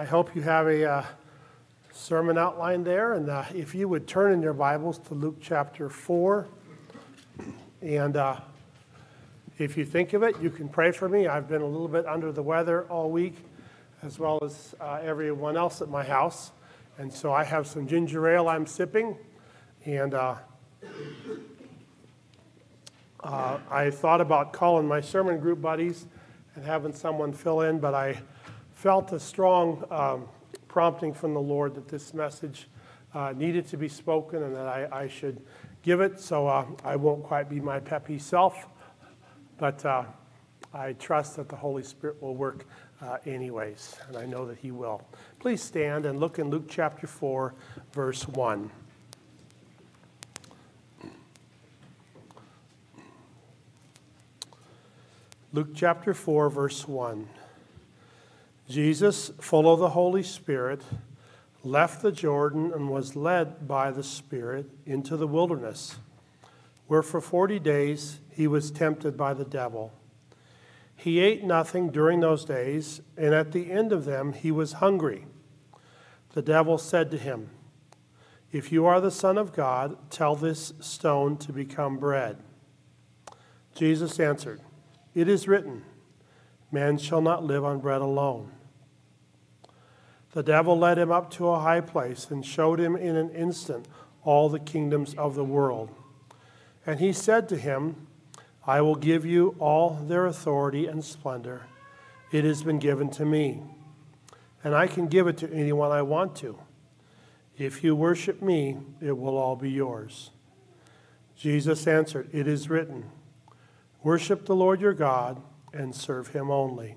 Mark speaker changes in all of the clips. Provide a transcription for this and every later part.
Speaker 1: I hope you have a uh, sermon outline there. And uh, if you would turn in your Bibles to Luke chapter 4. And uh, if you think of it, you can pray for me. I've been a little bit under the weather all week, as well as uh, everyone else at my house. And so I have some ginger ale I'm sipping. And uh, uh, I thought about calling my sermon group buddies and having someone fill in, but I felt a strong um, prompting from the Lord that this message uh, needed to be spoken and that I, I should give it. So uh, I won't quite be my peppy self, but uh, I trust that the Holy Spirit will work uh, anyways, and I know that He will. Please stand and look in Luke chapter 4, verse 1. Luke chapter 4, verse 1. Jesus, full of the Holy Spirit, left the Jordan and was led by the Spirit into the wilderness, where for 40 days he was tempted by the devil. He ate nothing during those days, and at the end of them he was hungry. The devil said to him, If you are the Son of God, tell this stone to become bread. Jesus answered, It is written, Man shall not live on bread alone. The devil led him up to a high place and showed him in an instant all the kingdoms of the world. And he said to him, I will give you all their authority and splendor. It has been given to me, and I can give it to anyone I want to. If you worship me, it will all be yours. Jesus answered, It is written, Worship the Lord your God and serve him only.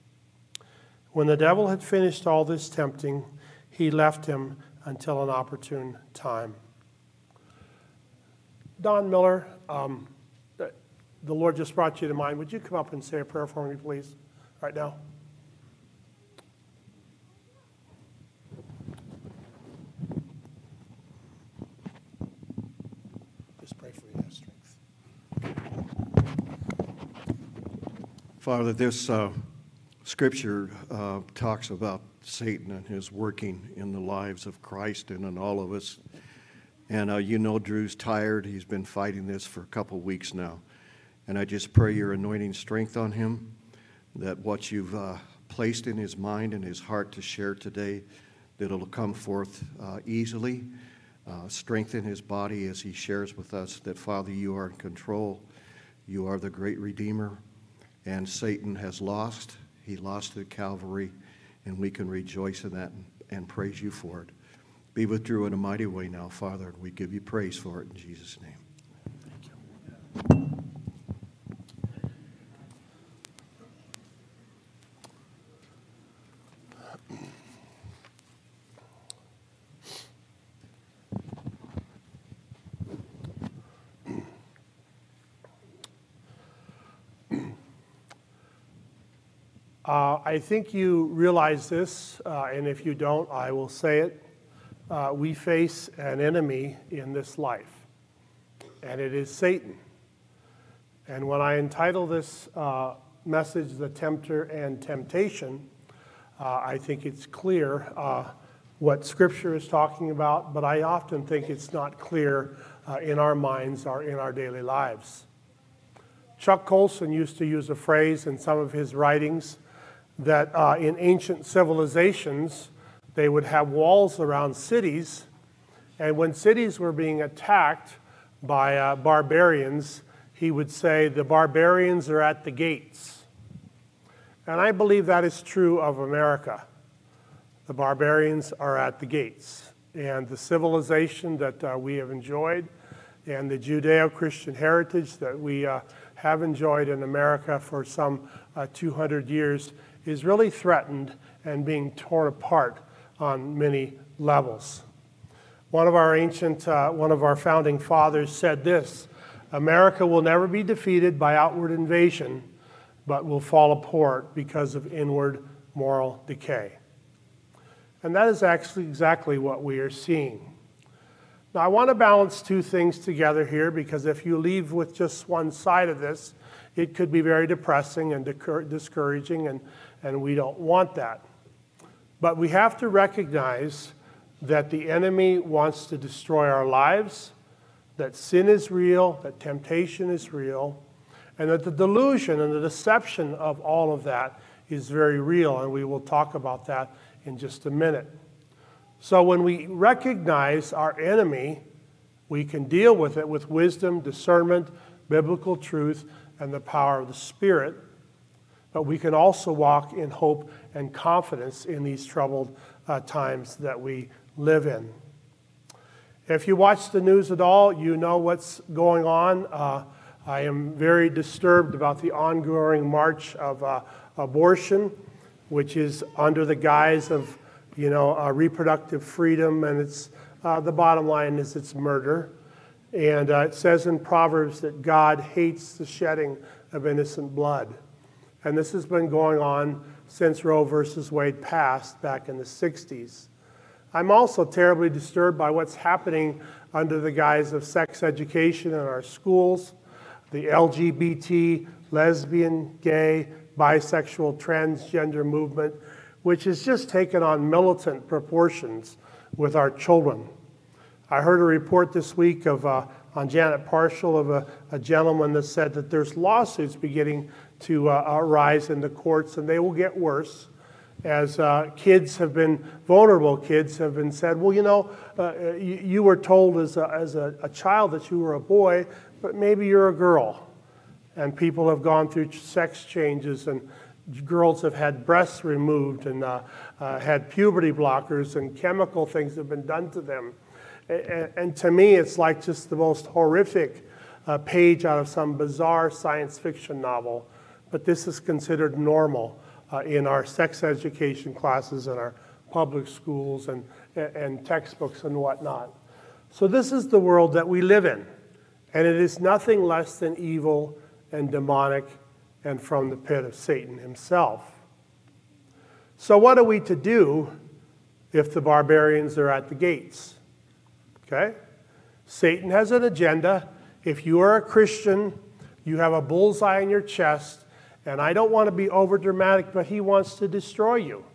Speaker 1: When the devil had finished all this tempting, he left him until an opportune time. Don Miller, um, the Lord just brought you to mind. Would you come up and say a prayer for me, please, right now? Just pray for your strength.
Speaker 2: Father, this. Uh Scripture uh, talks about Satan and his working in the lives of Christ and in all of us. And uh, you know, Drew's tired. He's been fighting this for a couple weeks now. And I just pray your anointing strength on him, that what you've uh, placed in his mind and his heart to share today, that it'll come forth uh, easily, uh, strengthen his body as he shares with us that, Father, you are in control. You are the great Redeemer, and Satan has lost he lost at Calvary, and we can rejoice in that and, and praise you for it. Be with Drew in a mighty way now, Father, and we give you praise for it in Jesus' name.
Speaker 1: Uh, I think you realize this, uh, and if you don't, I will say it. Uh, we face an enemy in this life, and it is Satan. And when I entitle this uh, message, The Tempter and Temptation, uh, I think it's clear uh, what Scripture is talking about, but I often think it's not clear in our minds or in our daily lives. Chuck Colson used to use a phrase in some of his writings that uh, in ancient civilizations, they would have walls around cities, and when cities were being attacked by uh, barbarians, he would say, The barbarians are at the gates. And I believe that is true of America. The barbarians are at the gates. And the civilization that uh, we have enjoyed and the Judeo Christian heritage that we uh, have enjoyed in America for some uh, 200 years is really threatened and being torn apart on many levels. One of our ancient, uh, one of our founding fathers said this America will never be defeated by outward invasion, but will fall apart because of inward moral decay. And that is actually exactly what we are seeing. Now, I want to balance two things together here because if you leave with just one side of this, it could be very depressing and discouraging, and, and we don't want that. But we have to recognize that the enemy wants to destroy our lives, that sin is real, that temptation is real, and that the delusion and the deception of all of that is very real, and we will talk about that in just a minute. So, when we recognize our enemy, we can deal with it with wisdom, discernment, biblical truth, and the power of the Spirit. But we can also walk in hope and confidence in these troubled uh, times that we live in. If you watch the news at all, you know what's going on. Uh, I am very disturbed about the ongoing march of uh, abortion, which is under the guise of you know, uh, reproductive freedom, and it's uh, the bottom line is it's murder. And uh, it says in Proverbs that God hates the shedding of innocent blood. And this has been going on since Roe versus Wade passed back in the 60s. I'm also terribly disturbed by what's happening under the guise of sex education in our schools, the LGBT, lesbian, gay, bisexual, transgender movement which has just taken on militant proportions with our children. I heard a report this week of uh, on Janet Parshall of a, a, gentleman that said that there's lawsuits beginning to uh, arise in the courts, and they will get worse as uh, kids have been vulnerable. Kids have been said, well, you know, uh, you, you, were told as, a, as a, a child that you were a boy, but maybe you're a girl. And people have gone through sex changes and girls have had breasts removed and uh, uh, had puberty blockers and chemical things have been done to them. And, and to me, it's like just the most horrific uh, page out of some bizarre science fiction novel. But this is considered normal uh, in our sex education classes and our public schools and, and textbooks and whatnot. So, this is the world that we live in. And it is nothing less than evil and demonic and from the pit of Satan himself. So, what are we to do if the barbarians are at the gates? Okay? Satan has an agenda. If you are a Christian, you have a bullseye in your chest, and I don't want to be over dramatic, but he wants to destroy you.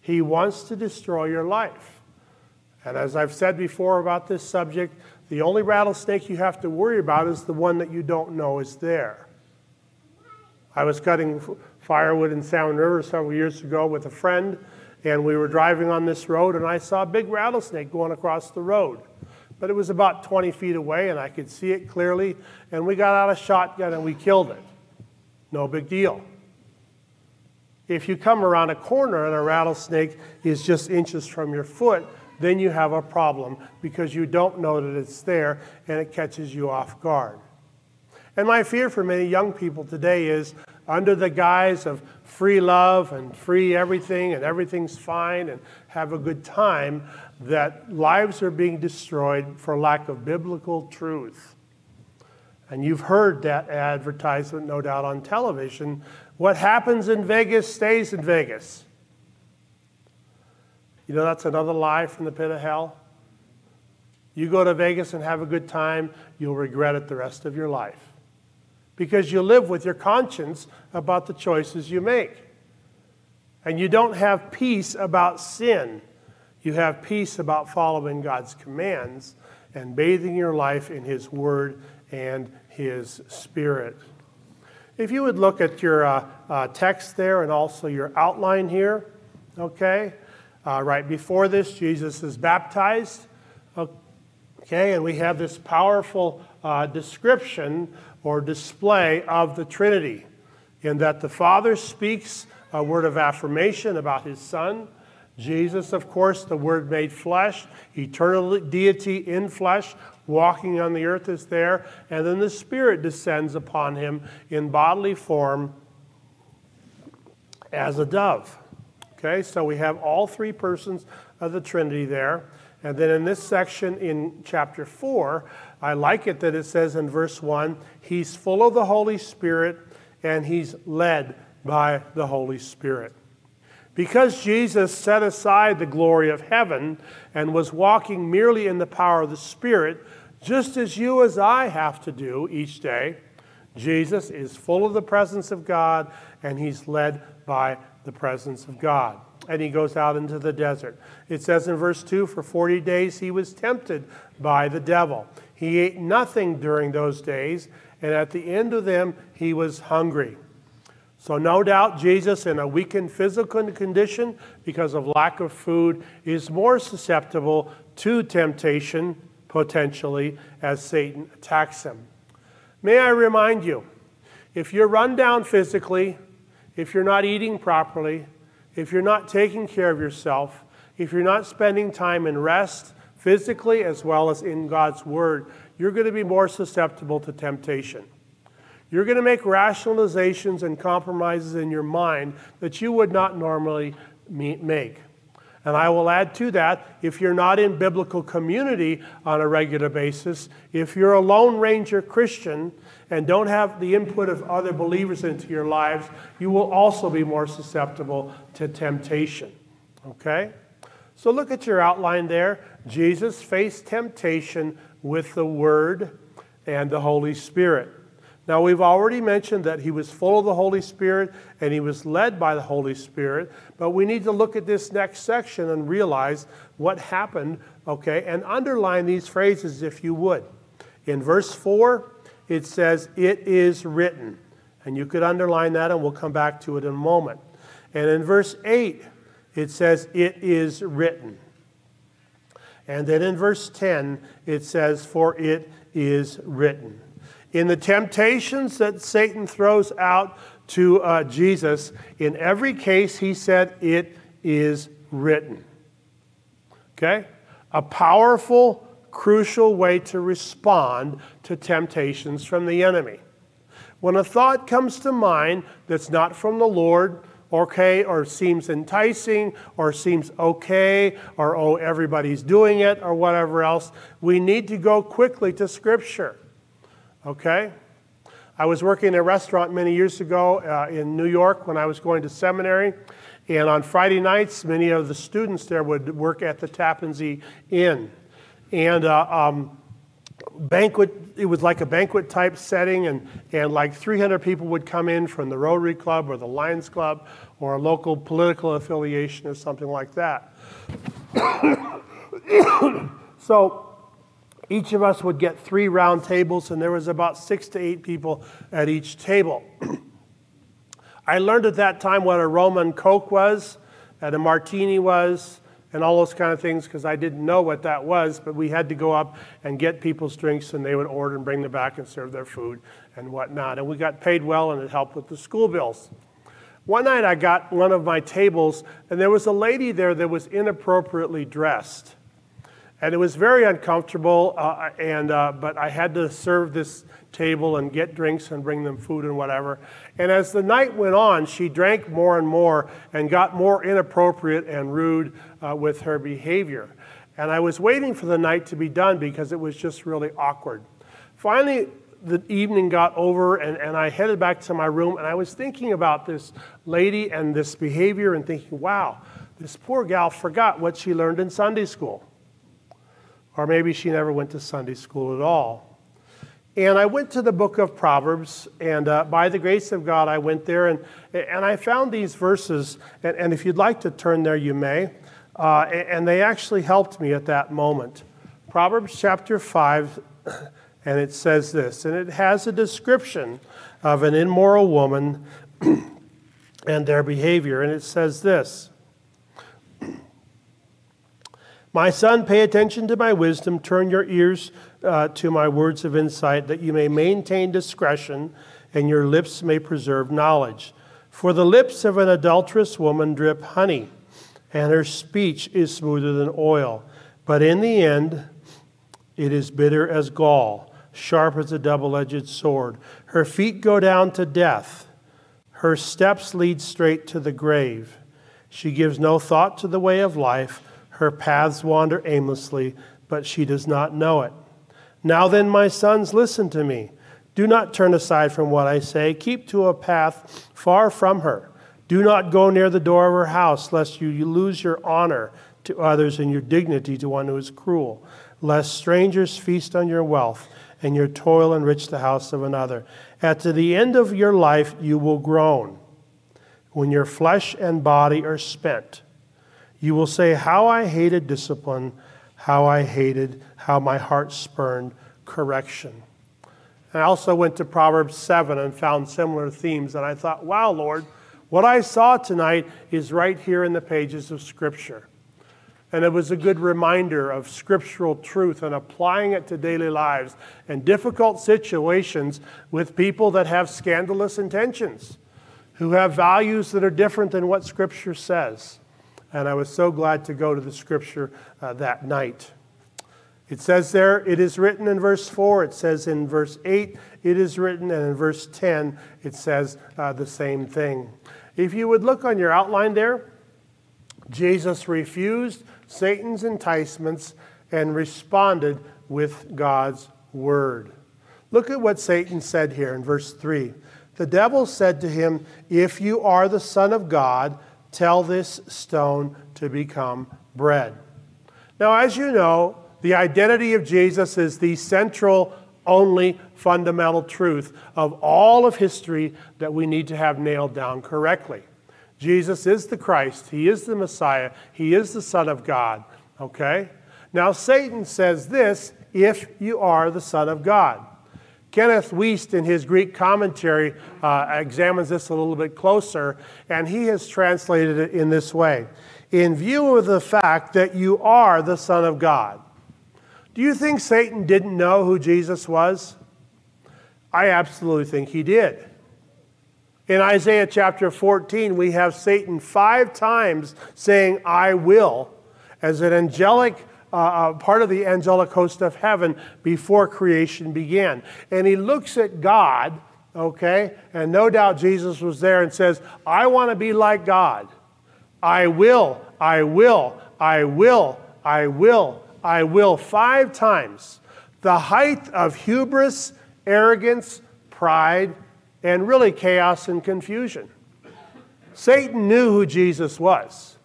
Speaker 1: He wants to destroy your life. And as I've said before about this subject, the only rattlesnake you have to worry about is the one that you don't know is there. I was cutting firewood in Salmon River several years ago with a friend, and we were driving on this road, and I saw a big rattlesnake going across the road. But it was about 20 feet away, and I could see it clearly, and we got out a shotgun and we killed it. No big deal. If you come around a corner and a rattlesnake is just inches from your foot, then you have a problem because you don't know that it's there and it catches you off guard. And my fear for many young people today is under the guise of free love and free everything and everything's fine and have a good time, that lives are being destroyed for lack of biblical truth. And you've heard that advertisement, no doubt, on television. What happens in Vegas stays in Vegas. You know, that's another lie from the pit of hell. You go to Vegas and have a good time, you'll regret it the rest of your life because you live with your conscience about the choices you make. And you don't have peace about sin. You have peace about following God's commands and bathing your life in His Word and His Spirit. If you would look at your uh, uh, text there and also your outline here, okay? Uh, right before this, Jesus is baptized, okay? And we have this powerful uh, description or display of the Trinity, in that the Father speaks a word of affirmation about his Son. Jesus, of course, the Word made flesh, eternal deity in flesh, walking on the earth is there, and then the Spirit descends upon him in bodily form as a dove. Okay, so we have all three persons of the Trinity there. And then in this section in chapter 4, I like it that it says in verse 1 He's full of the Holy Spirit and he's led by the Holy Spirit. Because Jesus set aside the glory of heaven and was walking merely in the power of the Spirit, just as you as I have to do each day, Jesus is full of the presence of God and he's led by the presence of God. And he goes out into the desert. It says in verse 2 for 40 days he was tempted by the devil. He ate nothing during those days, and at the end of them he was hungry. So, no doubt, Jesus, in a weakened physical condition because of lack of food, is more susceptible to temptation, potentially, as Satan attacks him. May I remind you if you're run down physically, if you're not eating properly, if you're not taking care of yourself, if you're not spending time in rest, physically as well as in God's Word, you're going to be more susceptible to temptation. You're going to make rationalizations and compromises in your mind that you would not normally make. And I will add to that if you're not in biblical community on a regular basis, if you're a Lone Ranger Christian and don't have the input of other believers into your lives, you will also be more susceptible to temptation. Okay? So look at your outline there. Jesus faced temptation with the Word and the Holy Spirit. Now, we've already mentioned that he was full of the Holy Spirit and he was led by the Holy Spirit, but we need to look at this next section and realize what happened, okay, and underline these phrases if you would. In verse 4, it says, It is written. And you could underline that and we'll come back to it in a moment. And in verse 8, it says, It is written. And then in verse 10, it says, For it is written. In the temptations that Satan throws out to uh, Jesus, in every case, he said, It is written. Okay? A powerful, crucial way to respond to temptations from the enemy. When a thought comes to mind that's not from the Lord, okay, or seems enticing, or seems okay, or oh, everybody's doing it, or whatever else, we need to go quickly to Scripture. Okay? I was working in a restaurant many years ago uh, in New York when I was going to seminary. And on Friday nights, many of the students there would work at the Tappan Zee Inn. And uh, um, banquet, it was like a banquet type setting, and, and like 300 people would come in from the Rotary Club or the Lions Club or a local political affiliation or something like that. so each of us would get three round tables, and there was about six to eight people at each table. I learned at that time what a rum and Coke was, and a martini was, and all those kind of things because I didn't know what that was, but we had to go up and get people's drinks, and they would order and bring them back and serve their food and whatnot. And we got paid well, and it helped with the school bills. One night I got one of my tables, and there was a lady there that was inappropriately dressed. And it was very uncomfortable, uh, and, uh, but I had to serve this table and get drinks and bring them food and whatever. And as the night went on, she drank more and more and got more inappropriate and rude uh, with her behavior. And I was waiting for the night to be done because it was just really awkward. Finally, the evening got over, and, and I headed back to my room, and I was thinking about this lady and this behavior and thinking, wow, this poor gal forgot what she learned in Sunday school. Or maybe she never went to Sunday school at all. And I went to the book of Proverbs, and uh, by the grace of God, I went there and, and I found these verses. And, and if you'd like to turn there, you may. Uh, and they actually helped me at that moment. Proverbs chapter 5, and it says this, and it has a description of an immoral woman and their behavior. And it says this my son, pay attention to my wisdom, turn your ears uh, to my words of insight, that you may maintain discretion and your lips may preserve knowledge. For the lips of an adulterous woman drip honey, and her speech is smoother than oil. But in the end, it is bitter as gall, sharp as a double edged sword. Her feet go down to death, Her steps lead straight to the grave. She gives no thought to the way of life. Her paths wander aimlessly, but she does not know it. Now then, my sons, listen to me. Do not turn aside from what I say. Keep to a path far from her. Do not go near the door of her house, lest you lose your honor to others and your dignity to one who is cruel, lest strangers feast on your wealth and your toil enrich the house of another. At the end of your life, you will groan. When your flesh and body are spent, you will say, How I hated discipline, how I hated, how my heart spurned correction. I also went to Proverbs 7 and found similar themes, and I thought, wow, Lord, what I saw tonight is right here in the pages of Scripture. And it was a good reminder of scriptural truth and applying it to daily lives and difficult situations with people that have scandalous intentions, who have values that are different than what Scripture says. And I was so glad to go to the Scripture uh, that night. It says there, it is written in verse 4, it says in verse 8, it is written, and in verse 10, it says uh, the same thing. If you would look on your outline there, Jesus refused Satan's enticements and responded with God's word. Look at what Satan said here in verse 3. The devil said to him, If you are the Son of God, tell this stone to become bread. Now, as you know, the identity of Jesus is the central, only fundamental truth of all of history that we need to have nailed down correctly. Jesus is the Christ, He is the Messiah, He is the Son of God. Okay? Now, Satan says this if you are the Son of God. Kenneth Wuest, in his Greek commentary, uh, examines this a little bit closer, and he has translated it in this way In view of the fact that you are the Son of God, do you think Satan didn't know who Jesus was? I absolutely think he did. In Isaiah chapter 14, we have Satan five times saying, I will, as an angelic uh, part of the angelic host of heaven before creation began. And he looks at God, okay, and no doubt Jesus was there and says, I want to be like God. I will, I will, I will, I will, I will, five times. The height of hubris, arrogance, pride, and really chaos and confusion. Satan knew who Jesus was,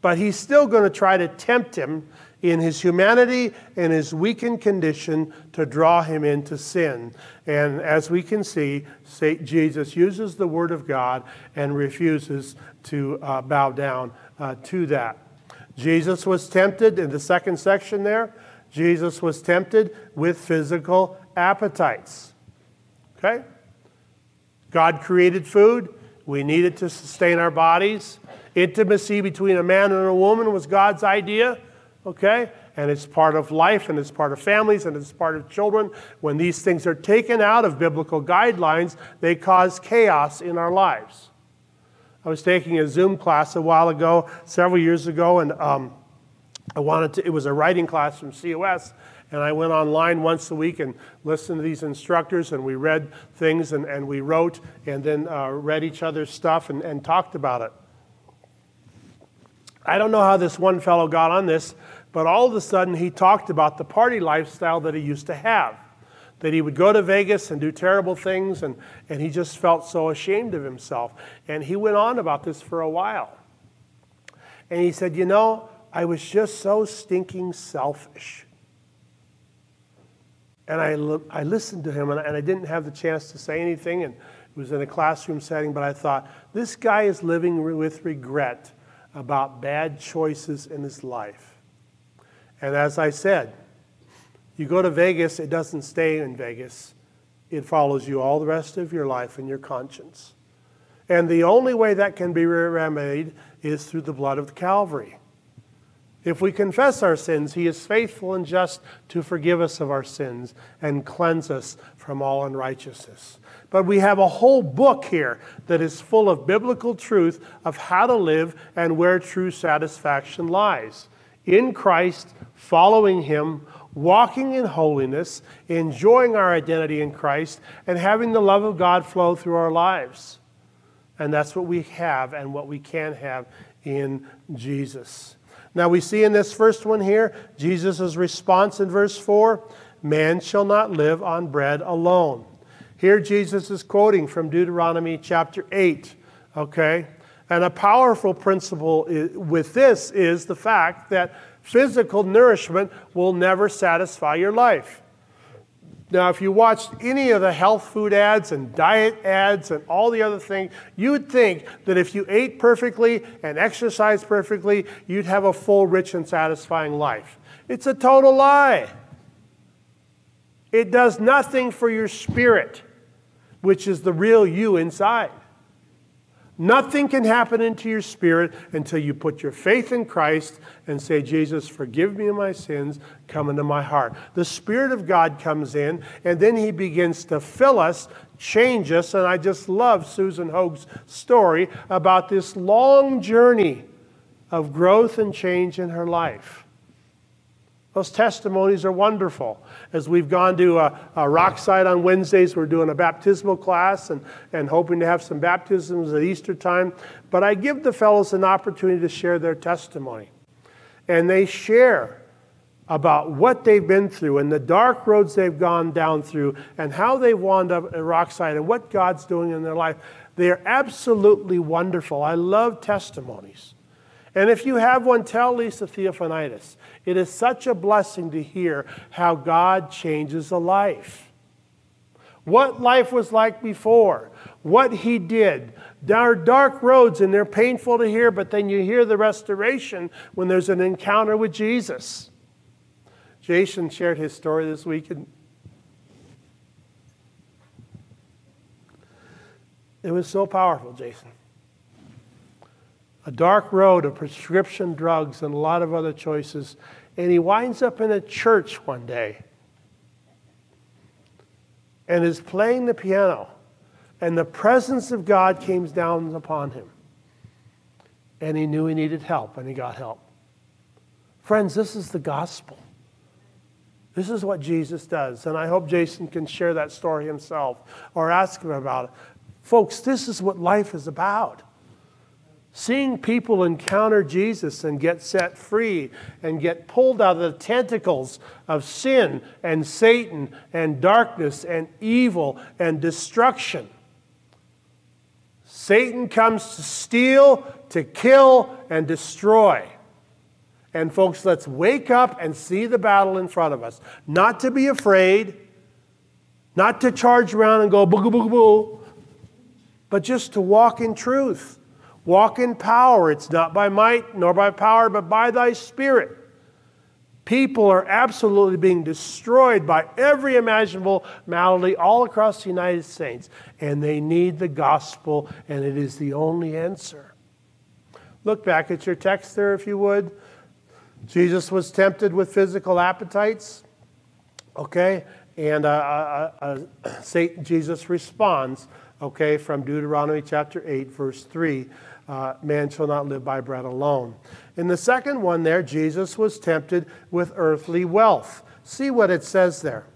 Speaker 1: but he's still going to try to tempt him in his humanity and his weakened condition to draw him into sin. And as we can see, Jesus uses the Word of God and refuses to uh, bow down uh, to that. Jesus was tempted in the second section there. Jesus was tempted with physical appetites. Okay? God created food. We need it to sustain our bodies. Intimacy between a man and a woman was God's idea, okay? And it's part of life and it's part of families and it's part of children. When these things are taken out of biblical guidelines, they cause chaos in our lives. I was taking a Zoom class a while ago, several years ago, and um, I wanted to, it was a writing class from COS, and I went online once a week and listened to these instructors, and we read things and, and we wrote and then uh, read each other's stuff and, and talked about it. I don't know how this one fellow got on this, but all of a sudden he talked about the party lifestyle that he used to have. That he would go to Vegas and do terrible things, and, and he just felt so ashamed of himself. And he went on about this for a while. And he said, You know, I was just so stinking selfish. And I, I listened to him, and and I didn't have the chance to say anything, and it was in a classroom setting, but I thought, this guy is living with regret about bad choices in his life. And as I said, you go to Vegas, it doesn't stay in Vegas. It follows you all the rest of your life in your conscience. And the only way that can be remedied is through the blood of the Calvary. If we confess our sins, he is faithful and just to forgive us of our sins and cleanse us from all unrighteousness. But we have a whole book here that is full of biblical truth of how to live and where true satisfaction lies. In Christ, following him, walking in holiness, enjoying our identity in Christ, and having the love of God flow through our lives. And that's what we have and what we can have in Jesus. Now we see in this first one here, Jesus' response in verse 4 Man shall not live on bread alone. Here Jesus is quoting from Deuteronomy chapter 8, okay? And a powerful principle with this is the fact that physical nourishment will never satisfy your life. Now, if you watched any of the health food ads and diet ads and all the other things, you would think that if you ate perfectly and exercised perfectly, you'd have a full, rich, and satisfying life. It's a total lie. It does nothing for your spirit, which is the real you inside. Nothing can happen into your spirit until you put your faith in Christ and say, Jesus, forgive me of my sins, come into my heart. The Spirit of God comes in, and then He begins to fill us, change us. And I just love Susan Hoag's story about this long journey of growth and change in her life. Those testimonies are wonderful. As we've gone to a, a Rockside on Wednesdays, we're doing a baptismal class and, and hoping to have some baptisms at Easter time. But I give the fellows an opportunity to share their testimony. And they share about what they've been through and the dark roads they've gone down through and how they've wound up at Rockside and what God's doing in their life. They are absolutely wonderful. I love testimonies. And if you have one, tell Lisa Theophanitis. It is such a blessing to hear how God changes a life. What life was like before, what He did. There are dark roads and they're painful to hear, but then you hear the restoration when there's an encounter with Jesus. Jason shared his story this week, and it was so powerful, Jason a dark road of prescription drugs and a lot of other choices. And he winds up in a church one day and is playing the piano. And the presence of God came down upon him. And he knew he needed help, and he got help. Friends, this is the gospel. This is what Jesus does. And I hope Jason can share that story himself or ask him about it. Folks, this is what life is about. Seeing people encounter Jesus and get set free and get pulled out of the tentacles of sin and Satan and darkness and evil and destruction. Satan comes to steal, to kill, and destroy. And, folks, let's wake up and see the battle in front of us. Not to be afraid, not to charge around and go boo, boo, boo, boo, but just to walk in truth Walk in power. It's not by might nor by power, but by thy spirit. People are absolutely being destroyed by every imaginable malady all across the United States, and they need the gospel, and it is the only answer. Look back at your text there, if you would. Jesus was tempted with physical appetites, okay? And uh, uh, uh, Satan, Jesus responds, okay, from Deuteronomy chapter 8, verse 3 uh, man shall not live by bread alone. In the second one, there, Jesus was tempted with earthly wealth. See what it says there.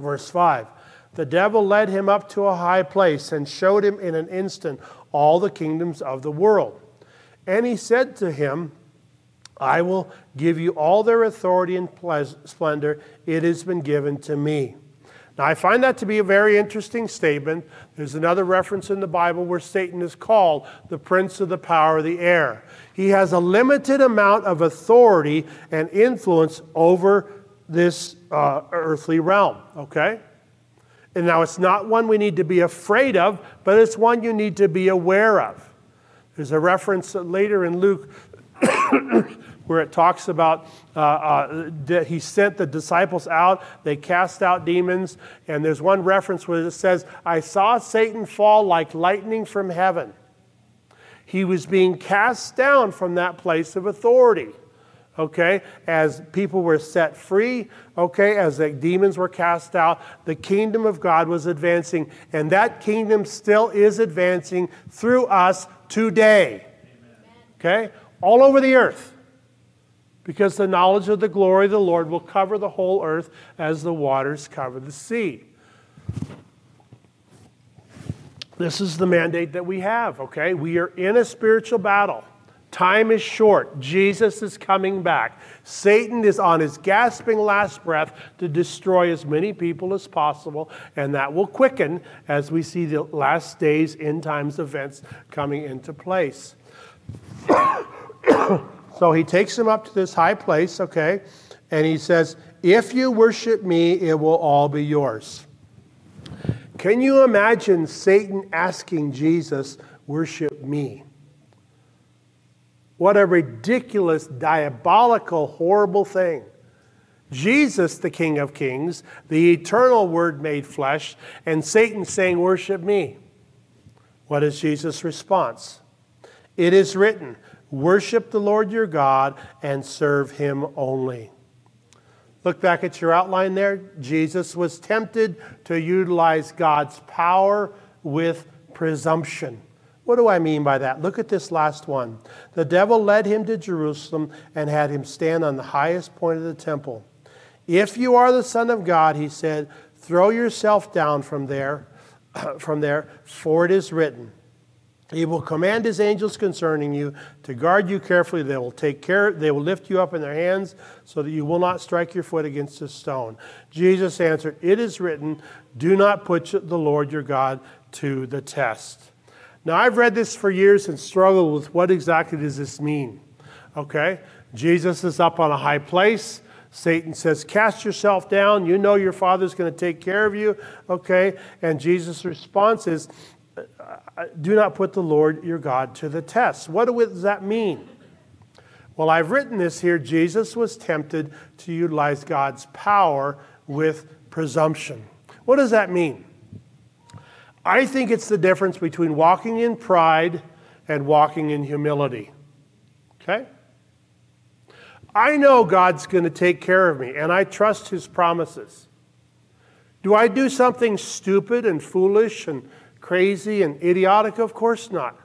Speaker 1: Verse 5 The devil led him up to a high place and showed him in an instant all the kingdoms of the world. And he said to him, I will give you all their authority and splendor. It has been given to me. Now, I find that to be a very interesting statement. There's another reference in the Bible where Satan is called the prince of the power of the air. He has a limited amount of authority and influence over this uh, earthly realm, okay? And now it's not one we need to be afraid of, but it's one you need to be aware of. There's a reference later in Luke where it talks about uh, uh, he sent the disciples out, they cast out demons, and there's one reference where it says, I saw Satan fall like lightning from heaven. He was being cast down from that place of authority. Okay, as people were set free, okay, as the demons were cast out, the kingdom of God was advancing, and that kingdom still is advancing through us today. Okay, all over the earth because the knowledge of the glory of the Lord will cover the whole earth as the waters cover the sea. This is the mandate that we have, okay? We are in a spiritual battle. Time is short. Jesus is coming back. Satan is on his gasping last breath to destroy as many people as possible, and that will quicken as we see the last days, end times events coming into place. so he takes him up to this high place, okay, and he says, If you worship me, it will all be yours. Can you imagine Satan asking Jesus, Worship me? What a ridiculous, diabolical, horrible thing. Jesus, the King of Kings, the eternal Word made flesh, and Satan saying, Worship me. What is Jesus' response? It is written, Worship the Lord your God and serve him only. Look back at your outline there. Jesus was tempted to utilize God's power with presumption. What do I mean by that? Look at this last one. The devil led him to Jerusalem and had him stand on the highest point of the temple. If you are the Son of God, he said, throw yourself down from there, from there, for it is written. He will command his angels concerning you to guard you carefully. They will take care, they will lift you up in their hands so that you will not strike your foot against a stone. Jesus answered, It is written, do not put the Lord your God to the test. Now, I've read this for years and struggled with what exactly does this mean? Okay? Jesus is up on a high place. Satan says, Cast yourself down. You know your Father's going to take care of you. Okay? And Jesus' response is, Do not put the Lord your God to the test. What does that mean? Well, I've written this here. Jesus was tempted to utilize God's power with presumption. What does that mean? I think it's the difference between walking in pride and walking in humility. Okay? I know God's going to take care of me, and I trust His promises. Do I do something stupid and foolish and crazy and idiotic? Of course not.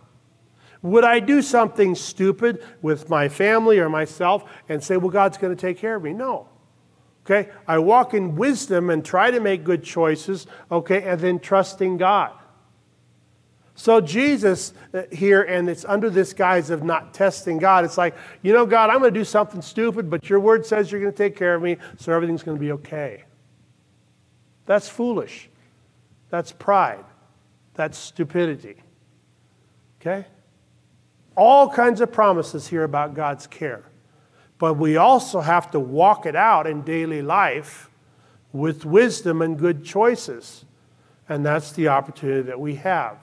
Speaker 1: Would I do something stupid with my family or myself and say, well, God's going to take care of me? No. Okay? I walk in wisdom and try to make good choices, okay, and then trusting God. So Jesus uh, here, and it's under this guise of not testing God. It's like, you know, God, I'm going to do something stupid, but your word says you're going to take care of me, so everything's going to be okay. That's foolish. That's pride. That's stupidity. Okay? All kinds of promises here about God's care. But we also have to walk it out in daily life with wisdom and good choices. And that's the opportunity that we have.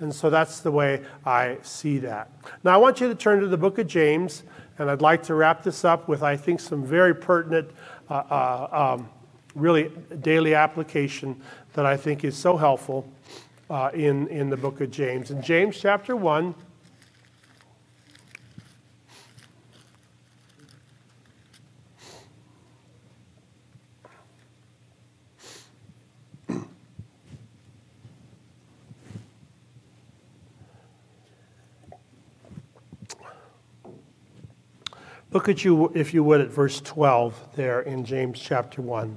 Speaker 1: And so that's the way I see that. Now, I want you to turn to the book of James, and I'd like to wrap this up with, I think, some very pertinent, uh, uh, um, really daily application that I think is so helpful uh, in, in the book of James. In James chapter 1, Look at you, if you would, at verse 12 there in James chapter 1.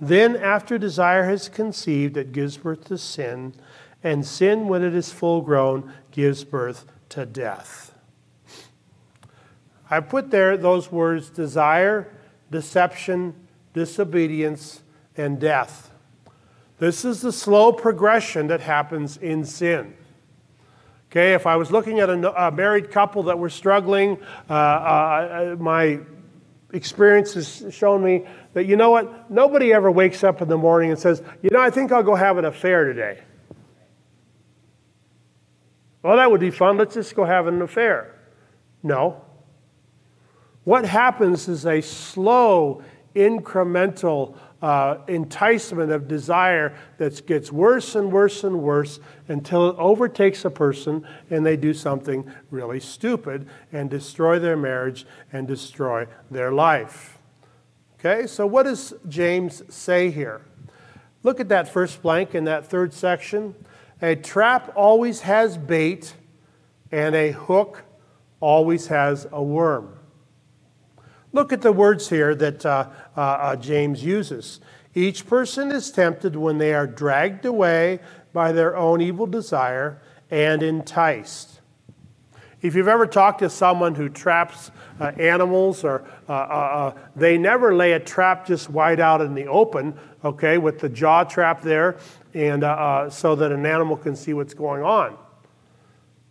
Speaker 1: Then, after desire has conceived, it gives birth to sin, and sin, when it is full grown, gives birth to death. I put there those words desire, deception, disobedience, and death. This is the slow progression that happens in sin. Okay, if I was looking at a, a married couple that were struggling, uh, uh, my experience has shown me that, you know what, nobody ever wakes up in the morning and says, you know, I think I'll go have an affair today. Well, that would be fun. Let's just go have an affair. No. What happens is a slow, incremental uh, enticement of desire that gets worse and worse and worse until it overtakes a person and they do something really stupid and destroy their marriage and destroy their life. Okay, so what does James say here? Look at that first blank in that third section. A trap always has bait, and a hook always has a worm. Look at the words here that uh, uh, uh, James uses. Each person is tempted when they are dragged away by their own evil desire and enticed. If you've ever talked to someone who traps uh, animals, or uh, uh, they never lay a trap just wide out in the open, okay, with the jaw trap there, and so that an animal can see what's going on.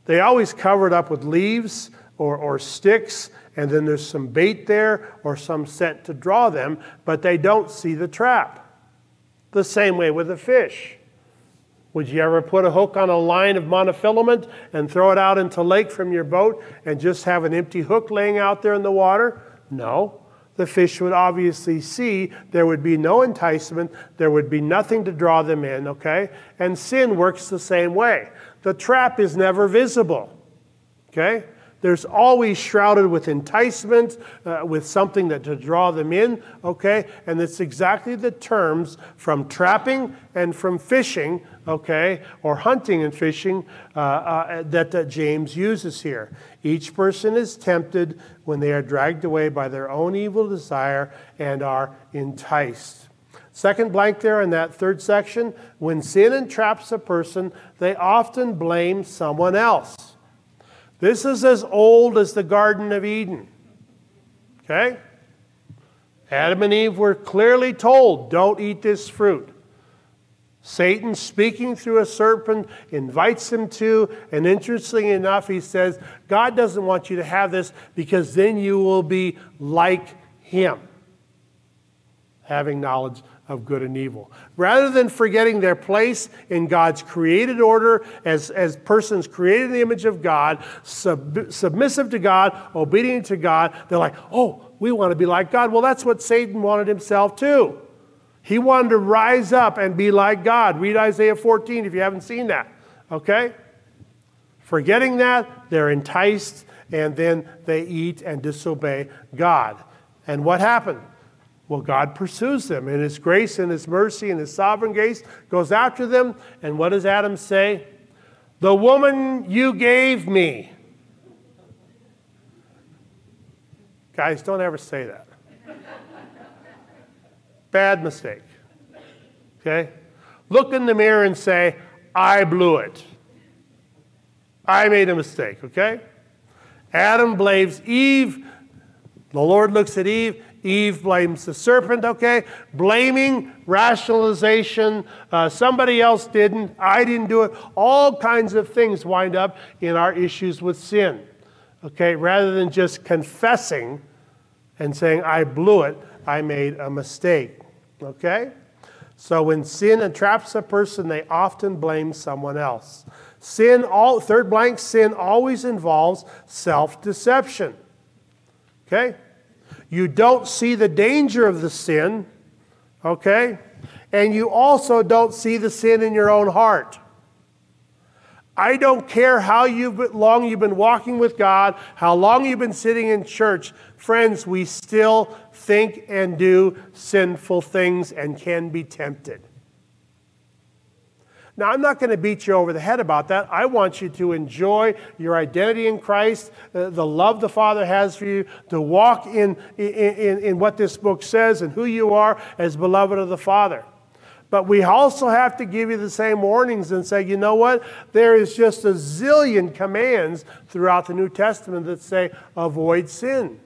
Speaker 1: They always cover it up with leaves or, or sticks and then there's some bait there or some scent to draw them, but they don't see the trap. The same way with a fish. Would you ever put a hook on a line of monofilament and throw it out into lake from your boat and just have an empty hook laying out there in the water? No. The fish would obviously see there would be no enticement, there would be nothing to draw them in, okay? And sin works the same way. The trap is never visible, okay? There's always shrouded with enticement, uh, with something that to draw them in, okay? And it's exactly the terms from trapping and from fishing, okay, or hunting and fishing uh, uh, that, that James uses here. Each person is tempted when they are dragged away by their own evil desire and are enticed. Second blank there in that third section when sin entraps a person, they often blame someone else. This is as old as the Garden of Eden. Okay? Adam and Eve were clearly told, don't eat this fruit. Satan, speaking through a serpent, invites him to, and interestingly enough, he says, God doesn't want you to have this because then you will be like him, having knowledge of good and evil. Rather than forgetting their place in God's created order as, as persons created in the image of God, sub, submissive to God, obedient to God, they're like, oh, we want to be like God. Well, that's what Satan wanted himself too. He wanted to rise up and be like God. Read Isaiah 14 if you haven't seen that. Okay? Forgetting that, they're enticed and then they eat and disobey God. And what happened? Well, God pursues them in His grace and His mercy and His sovereign grace, goes after them. And what does Adam say? The woman you gave me. Guys, don't ever say that. Bad mistake. Okay? Look in the mirror and say, I blew it. I made a mistake, okay? Adam blames Eve. The Lord looks at Eve Eve blames the serpent, okay? Blaming, rationalization, uh, somebody else didn't, I didn't do it. All kinds of things wind up in our issues with sin, okay? Rather than just confessing and saying, I blew it, I made a mistake, okay? So when sin entraps a person, they often blame someone else. Sin, all, third blank, sin always involves self deception. Okay? You don't see the danger of the sin, okay? And you also don't see the sin in your own heart. I don't care how you've long you've been walking with God, how long you've been sitting in church. Friends, we still think and do sinful things and can be tempted. Now, I'm not going to beat you over the head about that. I want you to enjoy your identity in Christ, uh, the love the Father has for you, to walk in, in, in what this book says and who you are as beloved of the Father. But we also have to give you the same warnings and say, you know what? There is just a zillion commands throughout the New Testament that say, avoid sin.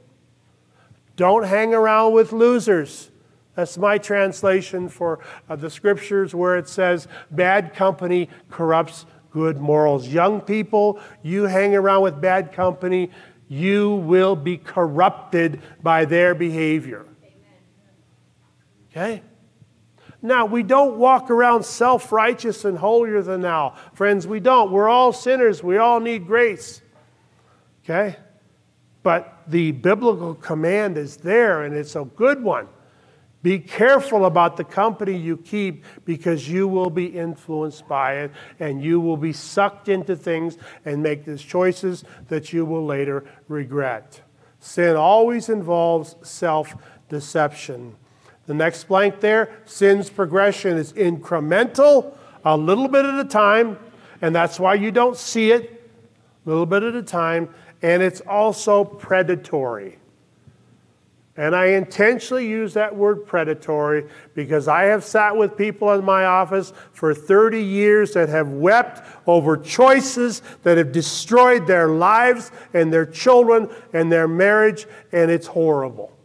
Speaker 1: Don't hang around with losers. That's my translation for uh, the scriptures where it says, bad company corrupts good morals. Young people, you hang around with bad company, you will be corrupted by their behavior. Okay? Now, we don't walk around self righteous and holier than thou. Friends, we don't. We're all sinners. We all need grace. Okay? But the biblical command is there, and it's a good one. Be careful about the company you keep because you will be influenced by it and you will be sucked into things and make these choices that you will later regret. Sin always involves self deception. The next blank there sin's progression is incremental, a little bit at a time, and that's why you don't see it, a little bit at a time, and it's also predatory. And I intentionally use that word predatory because I have sat with people in my office for 30 years that have wept over choices that have destroyed their lives and their children and their marriage, and it's horrible.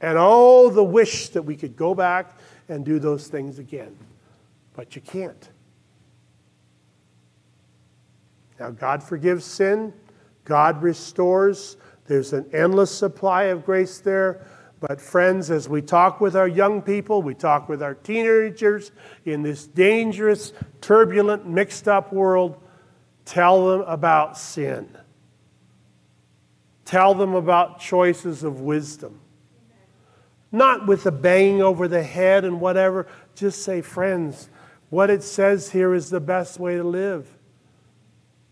Speaker 1: And oh, the wish that we could go back and do those things again. But you can't. Now, God forgives sin, God restores. There's an endless supply of grace there. But, friends, as we talk with our young people, we talk with our teenagers in this dangerous, turbulent, mixed up world, tell them about sin. Tell them about choices of wisdom. Not with a banging over the head and whatever. Just say, friends, what it says here is the best way to live.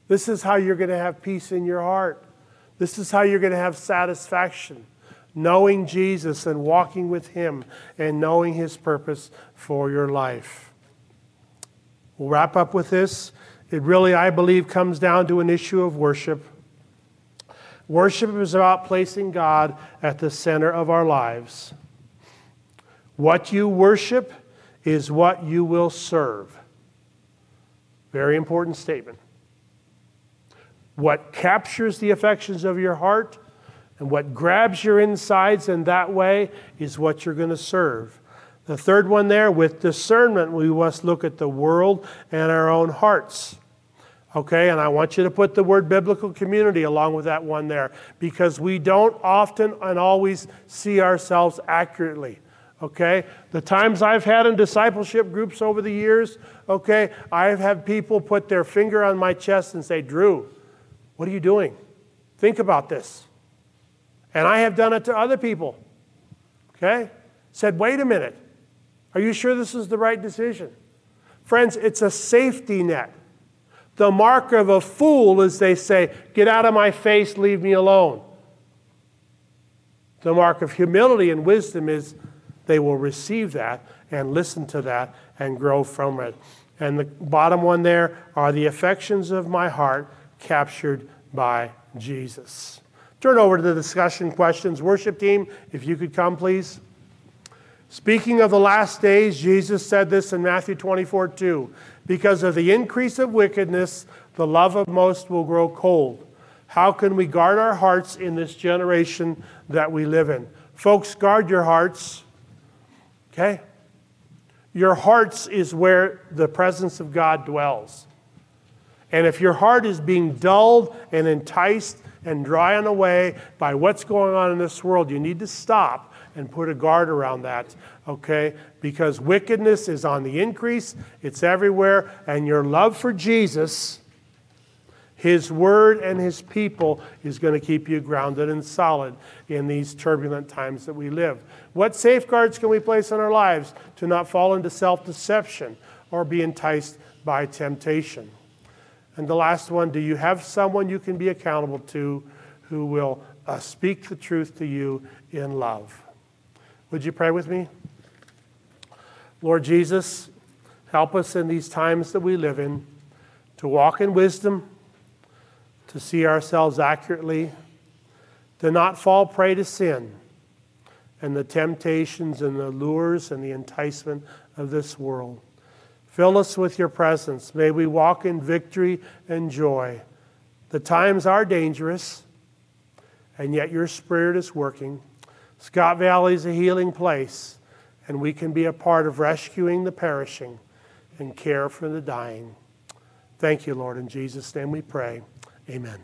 Speaker 1: This is how you're going to have peace in your heart. This is how you're going to have satisfaction. Knowing Jesus and walking with Him and knowing His purpose for your life. We'll wrap up with this. It really, I believe, comes down to an issue of worship. Worship is about placing God at the center of our lives. What you worship is what you will serve. Very important statement. What captures the affections of your heart and what grabs your insides in that way is what you're going to serve. The third one there, with discernment, we must look at the world and our own hearts. Okay, and I want you to put the word biblical community along with that one there because we don't often and always see ourselves accurately. Okay, the times I've had in discipleship groups over the years, okay, I've had people put their finger on my chest and say, Drew, what are you doing? Think about this. And I have done it to other people. Okay? Said, wait a minute. Are you sure this is the right decision? Friends, it's a safety net. The mark of a fool is they say, Get out of my face, leave me alone. The mark of humility and wisdom is they will receive that and listen to that and grow from it. And the bottom one there are the affections of my heart captured by Jesus. Turn over to the discussion questions. Worship team, if you could come, please. Speaking of the last days, Jesus said this in Matthew 24 2. Because of the increase of wickedness, the love of most will grow cold. How can we guard our hearts in this generation that we live in? Folks, guard your hearts. Okay? Your hearts is where the presence of God dwells. And if your heart is being dulled and enticed and drawn away by what's going on in this world, you need to stop and put a guard around that, okay? Because wickedness is on the increase, it's everywhere, and your love for Jesus, His Word, and His people is going to keep you grounded and solid in these turbulent times that we live. What safeguards can we place in our lives to not fall into self deception or be enticed by temptation? And the last one do you have someone you can be accountable to who will uh, speak the truth to you in love? Would you pray with me? Lord Jesus, help us in these times that we live in to walk in wisdom, to see ourselves accurately, to not fall prey to sin and the temptations and the lures and the enticement of this world. Fill us with your presence. May we walk in victory and joy. The times are dangerous, and yet your Spirit is working. Scott Valley is a healing place, and we can be a part of rescuing the perishing and care for the dying. Thank you, Lord. In Jesus' name we pray. Amen.